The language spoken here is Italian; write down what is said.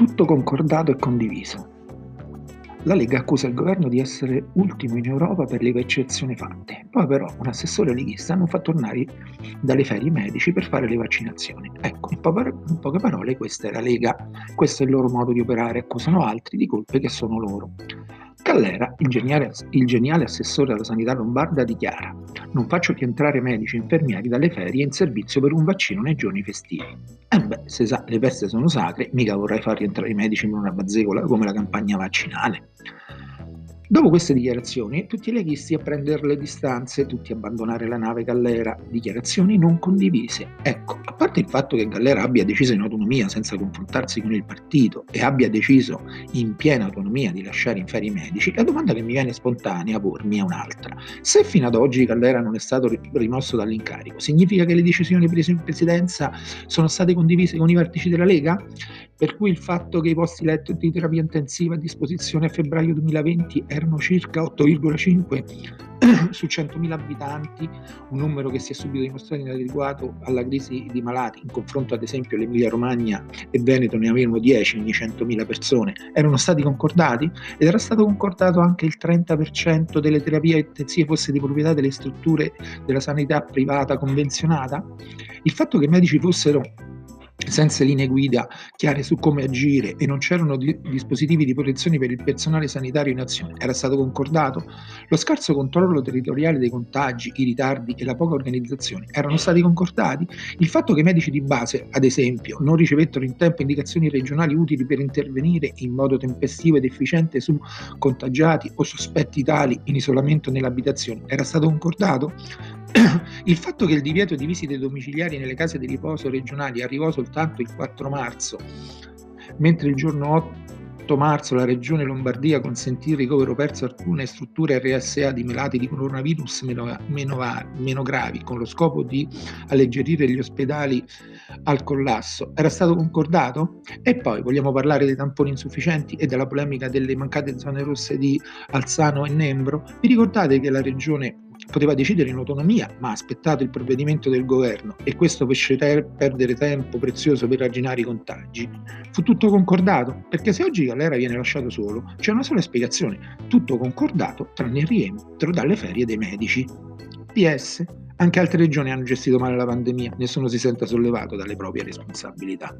Tutto concordato e condiviso. La Lega accusa il governo di essere ultimo in Europa per le vaccinazioni fatte. Poi però un assessore leghista non fa tornare dalle ferie i medici per fare le vaccinazioni. Ecco, in, po- in poche parole questa è la Lega, questo è il loro modo di operare, accusano altri di colpe che sono loro. Callera, il geniale, il geniale assessore alla sanità lombarda, dichiara non faccio rientrare medici e infermieri dalle ferie in servizio per un vaccino nei giorni festivi. E eh beh, se sa, le feste sono sacre, mica vorrei far rientrare i medici in una bazzecola come la campagna vaccinale. Dopo queste dichiarazioni, tutti i leghisti a prendere le distanze, tutti a abbandonare la nave Gallera, dichiarazioni non condivise. Ecco, a parte il fatto che Gallera abbia deciso in autonomia senza confrontarsi con il partito e abbia deciso in piena autonomia di lasciare in ferie i medici, la domanda che mi viene spontanea pormi è un'altra. Se fino ad oggi Gallera non è stato rimosso dall'incarico, significa che le decisioni prese in presidenza sono state condivise con i vertici della Lega? Per cui il fatto che i posti letto di terapia intensiva a disposizione a febbraio 2020 erano circa 8,5 su 100.000 abitanti, un numero che si è subito dimostrato inadeguato alla crisi di malati, in confronto ad esempio l'Emilia Romagna e Veneto ne avevano 10 ogni 100.000 persone, erano stati concordati? Ed era stato concordato anche il 30% delle terapie intensive fosse di proprietà delle strutture della sanità privata convenzionata. Il fatto che i medici fossero senza linee guida chiare su come agire e non c'erano di- dispositivi di protezione per il personale sanitario in azione. Era stato concordato? Lo scarso controllo territoriale dei contagi, i ritardi e la poca organizzazione erano stati concordati? Il fatto che i medici di base, ad esempio, non ricevettero in tempo indicazioni regionali utili per intervenire in modo tempestivo ed efficiente su contagiati o sospetti tali in isolamento nell'abitazione era stato concordato? Il fatto che il divieto di visite domiciliari nelle case di riposo regionali arrivò soltanto il 4 marzo, mentre il giorno 8 marzo la regione Lombardia consentì il ricovero perso alcune strutture RSA di malati di coronavirus meno, meno, meno gravi, con lo scopo di alleggerire gli ospedali al collasso, era stato concordato? E poi vogliamo parlare dei tamponi insufficienti e della polemica delle mancate zone rosse di Alzano e Nembro? Vi ricordate che la regione poteva decidere in autonomia, ma ha aspettato il provvedimento del governo e questo fece perdere tempo prezioso per arginare i contagi. Fu tutto concordato, perché se oggi Galera viene lasciato solo, c'è una sola spiegazione, tutto concordato tranne il rientro dalle ferie dei medici. PS, anche altre regioni hanno gestito male la pandemia, nessuno si sente sollevato dalle proprie responsabilità.